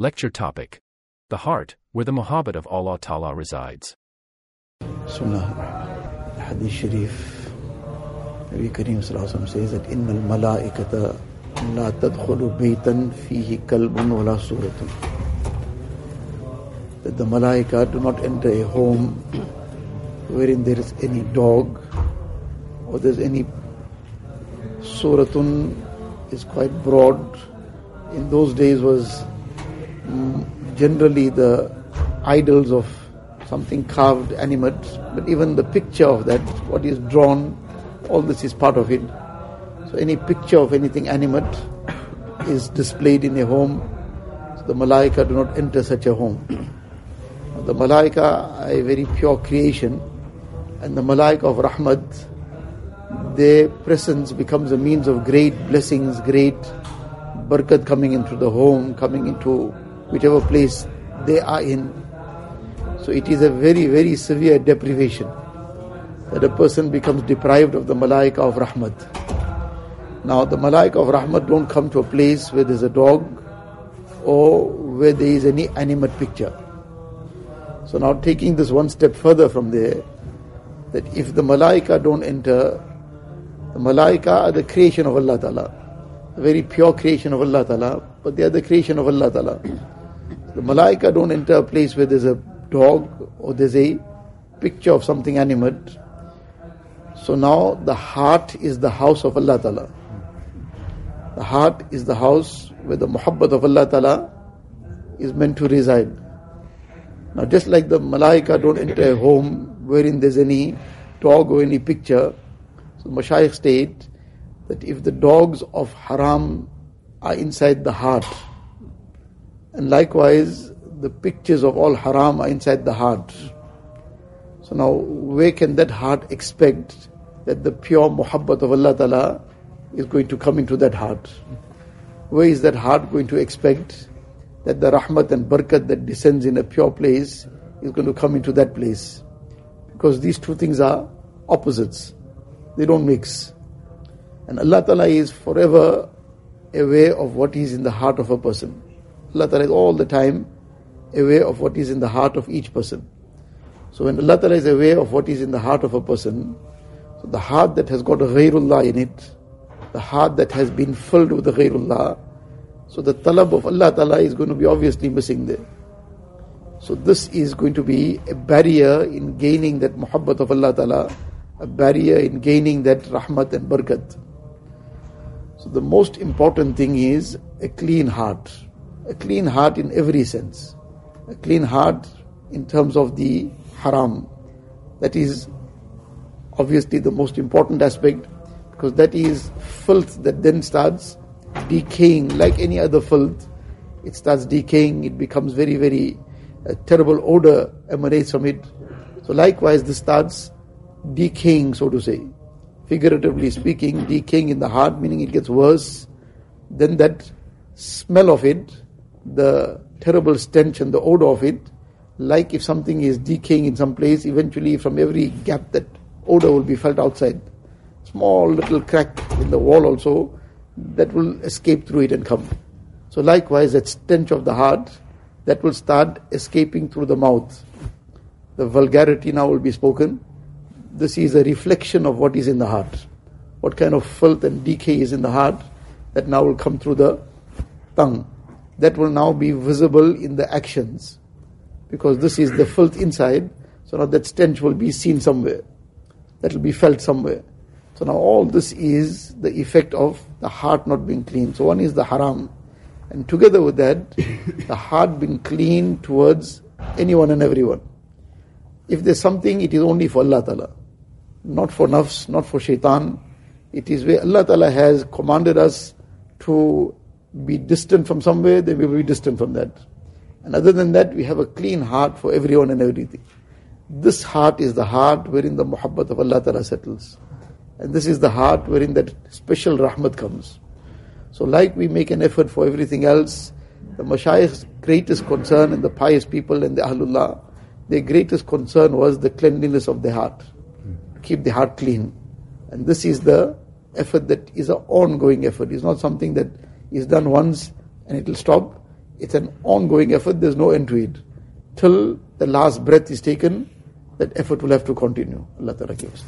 Lecture topic The Heart, where the Muhabbat of Allah Ta'ala resides. Sunnah, Hadith Sharif, Nabi Kareem says that Inna al malaikata la tadkhulu baytan fihi kalbun wala suratun. That the malaika do not enter a home wherein there is any dog or there is any suratun is quite broad. In those days was generally the idols of something carved animate but even the picture of that what is drawn all this is part of it. So any picture of anything animate is displayed in a home. So the malaika do not enter such a home. The malaika are a very pure creation and the malaika of rahmat their presence becomes a means of great blessings great barakat coming into the home coming into whichever place they are in. So it is a very very severe deprivation that a person becomes deprived of the malaika of rahmat. Now the malaika of rahmat don't come to a place where there's a dog or where there is any animate picture. So now taking this one step further from there, that if the malaika don't enter, the malaika are the creation of Allah Ta'ala, a very pure creation of Allah Ta'ala, but they are the creation of Allah Ta'ala. The malaika don't enter a place where there's a dog or there's a picture of something animate. So now the heart is the house of Allah Ta'ala. The heart is the house where the muhabbat of Allah Ta'ala is meant to reside. Now, just like the malaika don't enter a home wherein there's any dog or any picture, so Mashaykh state that if the dogs of haram are inside the heart, and likewise the pictures of all haram are inside the heart. So now, where can that heart expect that the pure muhabbat of Allah Ta'ala is going to come into that heart? Where is that heart going to expect that the rahmat and barakat that descends in a pure place is going to come into that place. Because these two things are opposites. They don't mix. And Allah Ta'ala is forever aware of what is in the heart of a person. Allah Ta'ala is all the time aware of what is in the heart of each person. So when Allah Ta'ala is aware of what is in the heart of a person, so the heart that has got ghairullah in it, the heart that has been filled with ghairullah, so the talab of Allah Ta'ala is going to be obviously missing there. So this is going to be a barrier in gaining that muhabbat of Allah Ta'ala, a barrier in gaining that rahmat and barakat. So the most important thing is a clean heart. A clean heart in every sense. A clean heart in terms of the haram. That is obviously the most important aspect because that is filth that then starts decaying like any other filth. It starts decaying, it becomes very, very a terrible odor emanates from it. So likewise, this starts decaying, so to say. Figuratively speaking, decaying in the heart, meaning it gets worse. Then that smell of it, the terrible stench and the odor of it, like if something is decaying in some place, eventually from every gap that odor will be felt outside. Small little crack in the wall also, that will escape through it and come. So likewise, that stench of the heart, that will start escaping through the mouth. The vulgarity now will be spoken. This is a reflection of what is in the heart. What kind of filth and decay is in the heart, that now will come through the tongue. That will now be visible in the actions. Because this is the filth inside, so now that stench will be seen somewhere. That will be felt somewhere. So now all this is the effect of the heart not being clean. So one is the haram. And together with that, the heart being clean towards anyone and everyone. If there's something, it is only for Allah Ta'ala. Not for nafs, not for shaitan. It is where Allah Ta'ala has commanded us to be distant from somewhere, then we will be distant from that. And other than that, we have a clean heart for everyone and everything. This heart is the heart wherein the muhabbat of Allah Ta'ala settles. And this is the heart wherein that special rahmat comes. So like we make an effort for everything else, the Mashayikh's greatest concern and the pious people and the Ahlullah, their greatest concern was the cleanliness of the heart. Keep the heart clean. And this is the effort that is an ongoing effort. It's not something that is done once and it will stop. it's an ongoing effort, there's no end to it. Till the last breath is taken, that effort will have to continue. Allah Ta'ala gives.